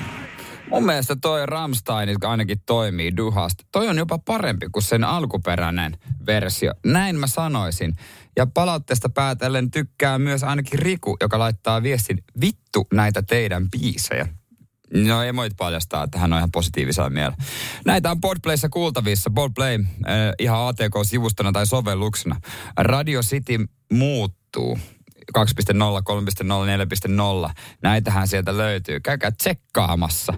Mun mielestä toi Ramstein ainakin toimii duhast. Toi on jopa parempi kuin sen alkuperäinen versio. Näin mä sanoisin. Ja palautteesta päätellen tykkää myös ainakin Riku, joka laittaa viestin vittu näitä teidän biisejä. No ei voit paljastaa, että hän on ihan positiivisella mielellä. Näitä on Podplayssa kuultavissa. Podplay äh, ihan ATK-sivustona tai sovelluksena. Radio City muuttuu. 2.0, 3.0, 4.0. Näitähän sieltä löytyy. Käykää tsekkaamassa.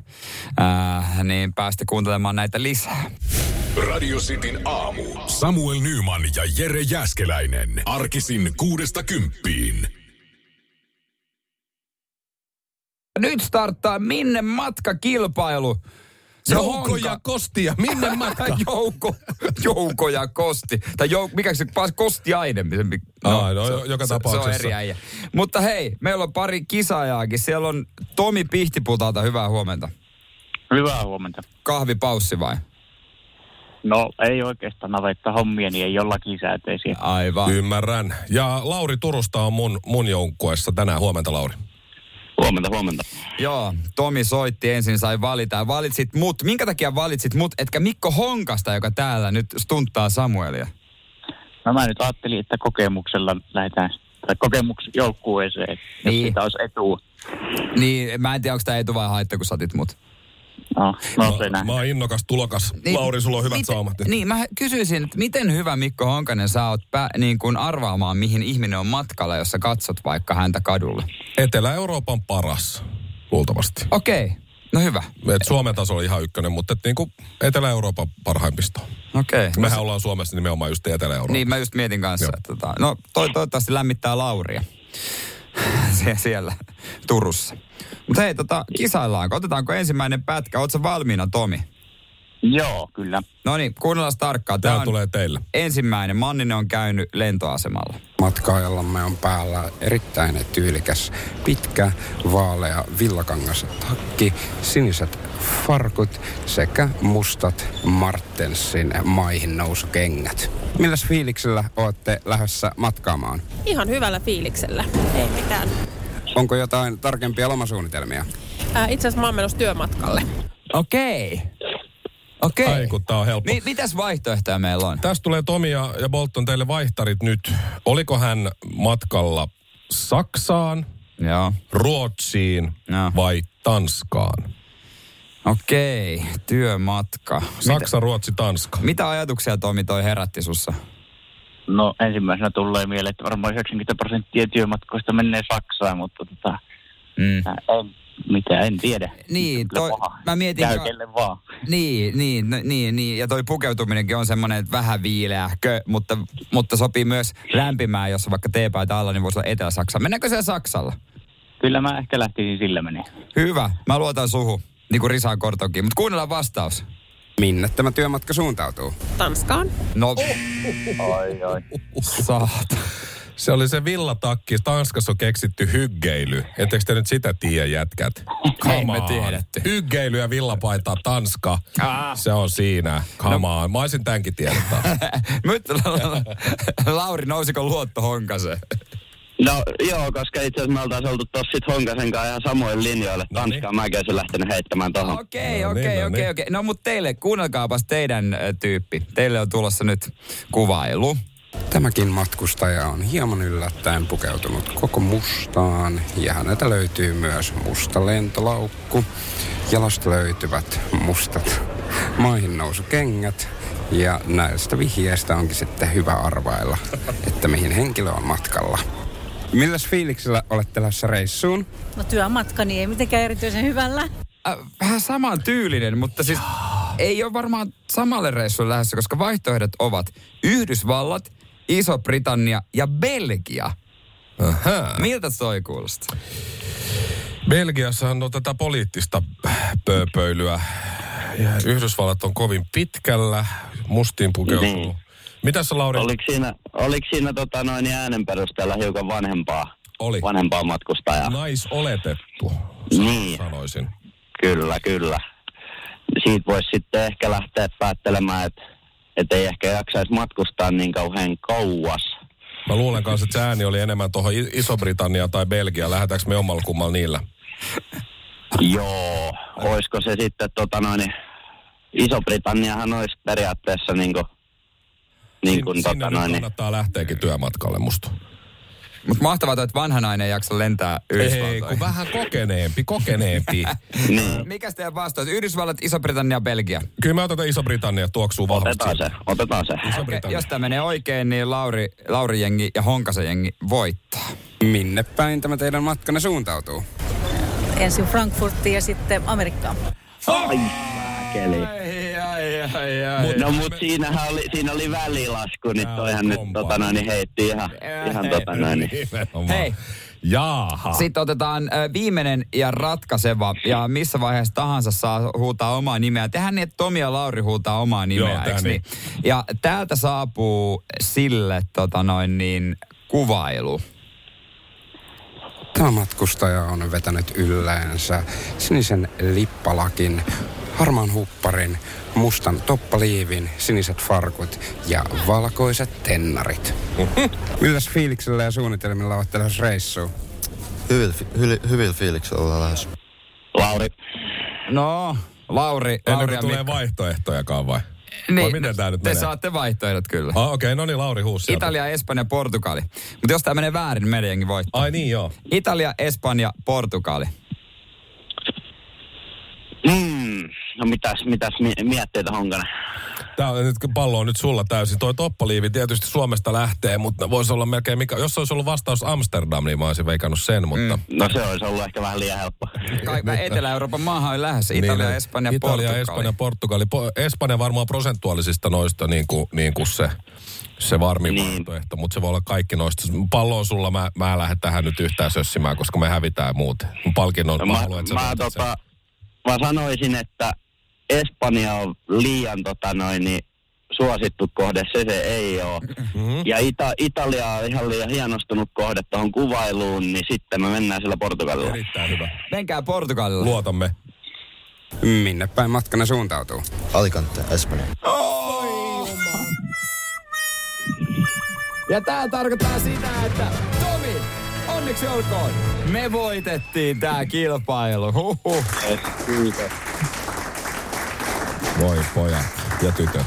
Äh, niin päästä kuuntelemaan näitä lisää. Radio Cityn aamu. Samuel Nyman ja Jere Jäskeläinen. Arkisin kuudesta kymppiin. Nyt starttaa Minne matkakilpailu. Se Jouko ja Kosti ja minne matka? Jouko, Jouko ja Kosti. Tai jou, mikä se pas Kostiainen? Se, Aa, no, jo- joka se, Se on tapauksessa. eri äijä. Mutta hei, meillä on pari kisaajaakin. Siellä on Tomi Pihtiputalta, hyvää huomenta. Hyvää huomenta. Kahvipaussi vai? No ei oikeastaan navetta hommia, niin ei olla lakisääteisiä. Aivan. Ymmärrän. Ja Lauri Turusta on mun, mun joukkueessa tänään. Huomenta, Lauri. Huomenta, huomenta. Joo, Tomi soitti ensin, sai valita ja valitsit mut. Minkä takia valitsit mut, etkä Mikko Honkasta, joka täällä nyt stunttaa Samuelia? No mä nyt ajattelin, että kokemuksella lähdetään, tai kokemusjoukkueeseen, niin. jos Niin. siitä olisi etua. Niin, mä en tiedä, onko tämä etu vai haitta, kun saatit mut. No, no Mä, näin. mä oon innokas tulokas. Lauri, sulla on hyvät miten, saumat. Niin, mä kysyisin, että miten hyvä Mikko Honkanen sä oot pä, niin kuin arvaamaan, mihin ihminen on matkalla, jos sä katsot vaikka häntä kadulla? Etelä-Euroopan paras, luultavasti. Okei, okay. no hyvä. Et Suomen taso on ihan ykkönen, mutta et niinku Etelä-Euroopan parhaimpisto. Okei. Okay. Mehän ollaan Suomessa nimenomaan just Etelä-Euroopan. Niin, mä just mietin kanssa, että tota, no toi, toivottavasti lämmittää Lauria Sie- siellä Turussa. Mutta hei, tota, kisaillaanko? Otetaanko ensimmäinen pätkä? Oletko valmiina, Tomi? Joo, kyllä. No niin, kuunnellaan tarkkaan. Tää on tulee teille. Ensimmäinen. Manninen on käynyt lentoasemalla. Matkaajallamme on päällä erittäin tyylikäs, pitkä, vaalea villakangas takki, siniset farkut sekä mustat Martensin maihin nousukengät. Milläs fiiliksellä olette lähdössä matkaamaan? Ihan hyvällä fiiliksellä. Ei mitään. Onko jotain tarkempia lomasuunnitelmia? Ää, itse asiassa mä oon menossa työmatkalle. Okei. Okei. Ai kun tää on helppo. Mi- mitäs vaihtoehtoja meillä on? Tästä tulee Tomi ja, ja Bolton teille vaihtarit nyt. Oliko hän matkalla Saksaan, Joo. Ruotsiin Joo. vai Tanskaan? Okei, työmatka. Saksa, Ruotsi, Tanska. Mitä, mitä ajatuksia Tomi toi herätti sussa? No ensimmäisenä tulee mieleen, että varmaan 90 prosenttia työmatkoista menee Saksaan, mutta tota, Mm. en, mitä en tiedä. Niin, toi, paha. mä mietin... Käy kelle vaan. Niin, niin, no, niin, niin, ja toi pukeutuminenkin on semmoinen, että vähän viileähkö, mutta, mutta sopii myös lämpimään, jos vaikka teepaita alla, niin voisi olla Etelä-Saksa. Mennäänkö siellä Saksalla? Kyllä mä ehkä lähtisin sillä menee. Hyvä, mä luotan suhu, niin kuin Risaan Kortonkin, mutta kuunnellaan vastaus. Minne tämä työmatka suuntautuu? Tanskaan. No, Ai, ai. saata. Se oli se villatakki. Tanskassa on keksitty hyggeily. Etteikö te nyt sitä tiedä, jätkät? Ei me tiedetty. Hyggeily ja villapaita Tanska. Ah. Se on siinä. Come no. on. Mä olisin tämänkin. Nyt Lauri, nousiko luotto honkaseen? No joo, koska itse asiassa me oltaisiin oltu tossa sit Honkasen kanssa ihan samoin linjoille. No niin. Tanskaan mäkin olisin lähtenyt heittämään tohon. Okei, No niin, okei, no okei, niin. okei. No mutta teille, kuunnelkaapas teidän ö, tyyppi. Teille on tulossa nyt kuvailu. Tämäkin matkustaja on hieman yllättäen pukeutunut koko mustaan ja häneltä löytyy myös musta lentolaukku. Jalasta löytyvät mustat maihinnousukengät ja näistä vihjeistä onkin sitten hyvä arvailla, että mihin henkilö on matkalla. Milläs fiiliksellä olette lähdössä reissuun? No työmatkani ei mitenkään erityisen hyvällä. Äh, vähän saman tyylinen, mutta siis ei ole varmaan samalle reissulle lähdössä, koska vaihtoehdot ovat Yhdysvallat, Iso-Britannia ja Belgia. Aha. Miltä toi kuulostaa? Belgiassa on tätä poliittista pööpöilyä. Ja Yhdysvallat on kovin pitkällä, mustiin pukeutunut. Niin. Mitäs sä, Lauri? Oliko siinä, oliko siinä tota, noin äänen perusteella hiukan vanhempaa, Oli. vanhempaa matkustajaa? Naisoletettu, Niin. sanoisin. Kyllä, kyllä. Siitä voisi sitten ehkä lähteä päättelemään, että et ei ehkä jaksaisi matkustaa niin kauhean kauas. Mä luulen kanssa, että se ääni oli enemmän tuohon Iso-Britannia tai Belgia. Lähdetäänkö me ommalla kummalla niillä? Joo, olisiko se sitten tota noin, Iso-Britanniahan olisi periaatteessa niin kuin, niin kuin, Sin- sinne tota nyt noin, kannattaa lähteäkin työmatkalle musta. Mutta mahtavaa että vanha nainen ei jaksa lentää Ei, Yhdysvaltoihin. kun vähän kokeneempi, kokeneempi. niin. Mikäs teidän vastaus? Yhdysvallat, Iso-Britannia, Belgia. Kyllä me otetaan Iso-Britannia, tuoksuu vahvasti. Otetaan se, otetaan se. Okay, jos tämä menee oikein, niin Lauri, Lauri jengi ja Honkasen jengi voittaa. Minne päin tämä teidän matkanne suuntautuu? Ensin Frankfurtiin ja sitten Amerikkaan. Ai, keli. Ai, ai, ai, ai. No mut siinähän oli, siinä oli välilasku, niin toihan on nyt tota noin, niin heitti ihan, ihan tota noin. niin. Hei. Jaaha. Sitten otetaan ö, viimeinen ja ratkaiseva, ja missä vaiheessa tahansa saa huutaa omaa nimeä. Tehän niin, että Tomi ja Lauri huutaa omaa nimeä, Joo, niin. niin? Ja täältä saapuu sille tota noin niin, kuvailu. Tämä matkustaja on vetänyt ylleensä sinisen lippalakin, harmaan hupparin, mustan toppaliivin, siniset farkut ja valkoiset tennarit. Milläs fiiliksellä ja suunnitelmilla olette lähes reissuun? Hyvillä, hyvillä, hyvillä fiiliksillä ollaan lähes. Lauri. No, Lauri, Ennen Lauri kuin tulee Mikko. vaihtoehtojakaan vai? Niin, vai miten tää nyt te menee? saatte vaihtoehdot kyllä. Ah, okei, okay, no niin, Lauri huus sieltä. Italia, Espanja, Portugali. Mutta jos tämä menee väärin, meidän jengi voittaa. Ai niin, joo. Italia, Espanja, Portugali. No mitäs, mitäs mi- mietteitä Honkanen? Tää on nyt, pallo on nyt sulla täysin. Toi toppaliivi tietysti Suomesta lähtee, mutta voisi olla melkein mikä... Jos olisi ollut vastaus Amsterdam, niin mä olisin veikannut sen, mutta... Mm. No se olisi ollut ehkä vähän liian helppo. Kaikka Etelä-Euroopan maahan on lähdössä. Italia, Niin, Espanja, Italia, Portugali. Espanja, Portugali. Po- Espanja varmaan prosentuaalisista noista niin kuin, niin kuin se, se varmin niin. vaihtoehto, mutta se voi olla kaikki noista. Pallo on sulla, mä, mä en lähde tähän nyt yhtään sössimään, koska me hävitään muuten. Palkinnon No, mä, mä, haluan, että sä mä, voitat sen. mä sanoisin, että Espanja on liian tota noin, niin suosittu kohde, se se ei ole. Mm-hmm. Ja Ita- Italia on ihan liian hienostunut kohde tuohon kuvailuun, niin sitten me mennään sillä Portugalilla. Erittäin hyvä. Menkää Portugalilla. Luotamme. Minne päin matkana suuntautuu? Alicante, Espanja. Ja tää tarkoittaa sitä, että onneksi olkoon. Me voitettiin tää kilpailu. Huhhuh. Kiitos. Voi pojat ja tytöt.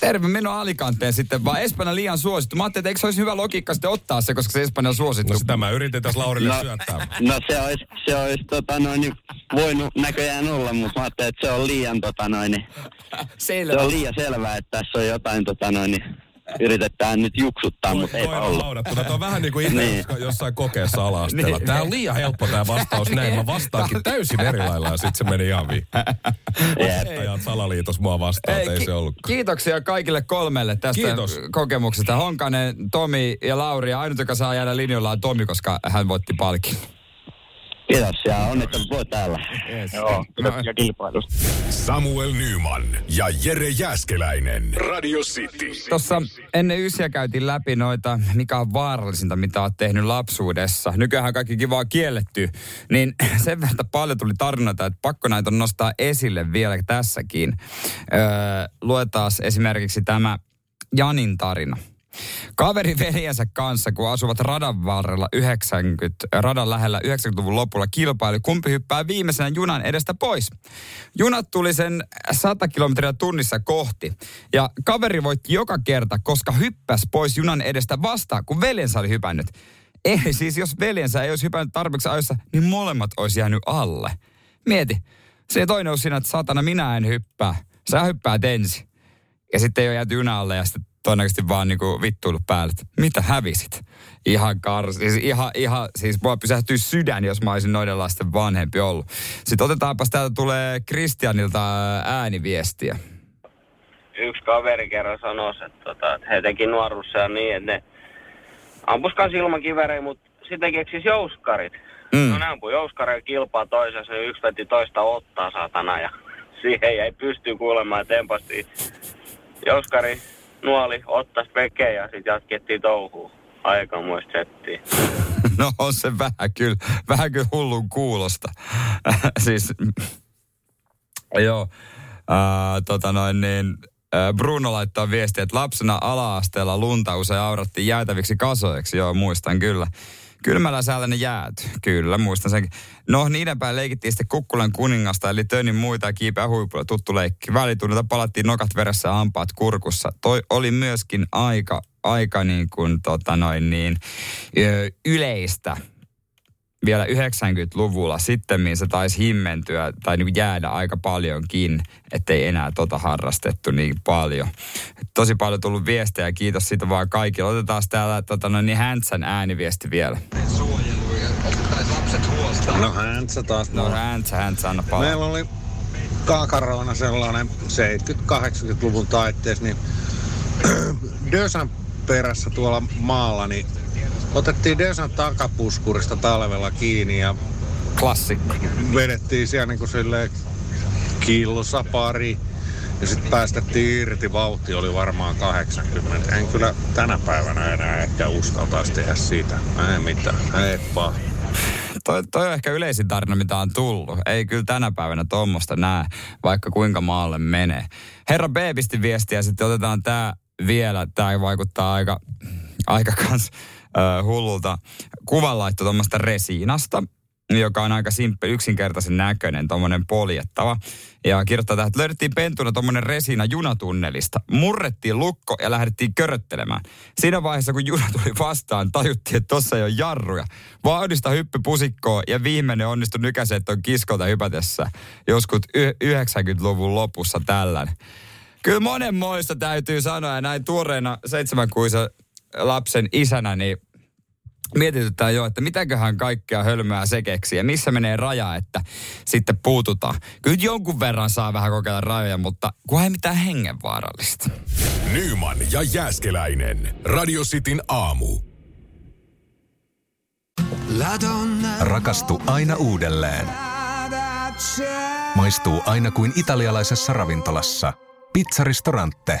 Terve, meno Alicanteen sitten, vaan Espanja liian suosittu. Mä ajattelin, että eikö se olisi hyvä logiikka sitten ottaa se, koska se Espanja on suosittu. No sitä mä yritin tässä Laurille No, syöttää. no se olisi, se olisi tota noin, niin voinut näköjään olla, mutta mä ajattelin, että se on liian, tota noin, niin, Selvä. se on liian selvää, että tässä on jotain tota noin, niin, yritetään nyt juksuttaa, mutta eipä Koira ollut. haudattuna. Tämä on vähän niin kuin itse Niin. jossain kokeessa ala-asteella. Niin. Tämä on liian helppo tämä vastaus näin. Mä vastaankin täysin eri lailla ja sitten se meni javiin. Opettajat salaliitos mua vastaan, Ei, ei se ollut. Kiitoksia kaikille kolmelle tästä Kiitos. kokemuksesta. Honkanen, Tomi ja Lauri. Ja ainut, joka saa jäädä linjoilla on Tomi, koska hän voitti palkin. Kiitos ja onnittelut voi täällä. Yes. Joo, kiitoksia kilpailusta. Samuel Nyman ja Jere Jäskeläinen. Radio City. Tuossa ennen ysiä käytiin läpi noita, mikä on vaarallisinta, mitä olet tehnyt lapsuudessa. Nykyään kaikki kivaa kielletty. Niin sen verran paljon tuli tarinoita, että pakko näitä on nostaa esille vielä tässäkin. Öö, luetaan esimerkiksi tämä Janin tarina. Kaveri veljensä kanssa, kun asuvat radan varrella 90, radan lähellä 90-luvun lopulla kilpaili, kumpi hyppää viimeisenä junan edestä pois. Junat tuli sen 100 kilometriä tunnissa kohti. Ja kaveri voitti joka kerta, koska hyppäsi pois junan edestä vastaan, kun veljensä oli hypännyt. Ei siis, jos veljensä ei olisi hypännyt tarpeeksi ajoissa, niin molemmat olisi jäänyt alle. Mieti, se toinen on siinä, että satana minä en hyppää. Sä hyppäät ensin. Ja sitten ei ole jääty junalle ja sitten todennäköisesti vaan niinku vittuillut päälle, että mitä hävisit? Ihan kars, siis ihan, ihan, siis mua pysähtyy sydän, jos mä olisin noiden lasten vanhempi ollut. Sitten otetaanpas, täältä tulee Kristianilta ääniviestiä. yksi kaveri kerran sanoi, että, tota, että he teki nuoruudessa ja niin, että ne ampus kans ilmakivärejä, mutta sitten keksis jouskarit. Mm. No ne ampui jouskareja kilpaa toisessa, niin yksi veti toista ottaa satana ja siihen ei pysty kuulemaan ja tempasti jouskari nuoli, ottas veke ja sitten jatkettiin touhuun. Aikamoista settiä. No on se vähän kyllä, vähän kyllä hullun kuulosta. siis, joo, ää, tota noin niin, Bruno laittaa viestiä, että lapsena ala-asteella lunta usein aurattiin jäätäviksi kasoiksi. Joo, muistan kyllä. Kylmällä säällä ne jäät. Kyllä, muistan sen. No, niiden päin leikittiin sitten Kukkulan kuningasta, eli Tönnin muita ja kiipeä huipulla tuttu leikki. Välitunnilta palattiin nokat veressä ja hampaat kurkussa. Toi oli myöskin aika, aika niin kuin tota noin niin, yleistä vielä 90-luvulla. Sitten se taisi himmentyä tai niin jäädä aika paljonkin, ettei enää tota harrastettu niin paljon. Tosi paljon tullut viestejä, kiitos siitä vaan kaikille. Otetaan täällä tota, no, niin Häntsän ääniviesti vielä. No häntsä taas. No Häntsä, Häntsä, anna palaa. Meillä oli kaakaroona sellainen 70-80-luvun taitteessa, niin Dösan perässä tuolla maalla, niin otettiin Dösan takapuskurista talvella kiinni ja Klassikko. vedettiin siellä niin kuin silleen kilsa pari ja sitten päästettiin irti. Vauhti oli varmaan 80. En kyllä tänä päivänä enää ehkä uskaltaisi tehdä siitä. Ei mitään. Ei vaan. Toi, toi on ehkä yleisin tarina, mitä on tullut. Ei kyllä tänä päivänä tuommoista näe, vaikka kuinka maalle menee. Herra B pisti viestiä, sitten otetaan tämä vielä. Tämä vaikuttaa aika, aika kans äh, hullulta. Kuvan laitto tuommoista resiinasta joka on aika simppeli, yksinkertaisen näköinen, tuommoinen poljettava. Ja kirjoittaa tähän, että löydettiin pentuna tuommoinen resina junatunnelista. Murrettiin lukko ja lähdettiin köröttelemään. Siinä vaiheessa, kun juna tuli vastaan, tajuttiin, että tossa ei ole jarruja. Vauhdista hyppy pusikkoon ja viimeinen onnistui nykäisemään tuon kiskolta hypätessä joskus y- 90-luvun lopussa tällän. Kyllä monenmoista täytyy sanoa ja näin tuoreena seitsemänkuisen lapsen isänä, niin mietityttää jo, että mitäköhän kaikkea hölmöä se keksii ja missä menee raja, että sitten puututaan. Kyllä jonkun verran saa vähän kokeilla rajoja, mutta kun ei mitään hengenvaarallista. Nyman ja Jääskeläinen. Radio Cityn aamu. Rakastu aina uudelleen. Maistuu aina kuin italialaisessa ravintolassa. Pizzaristorante.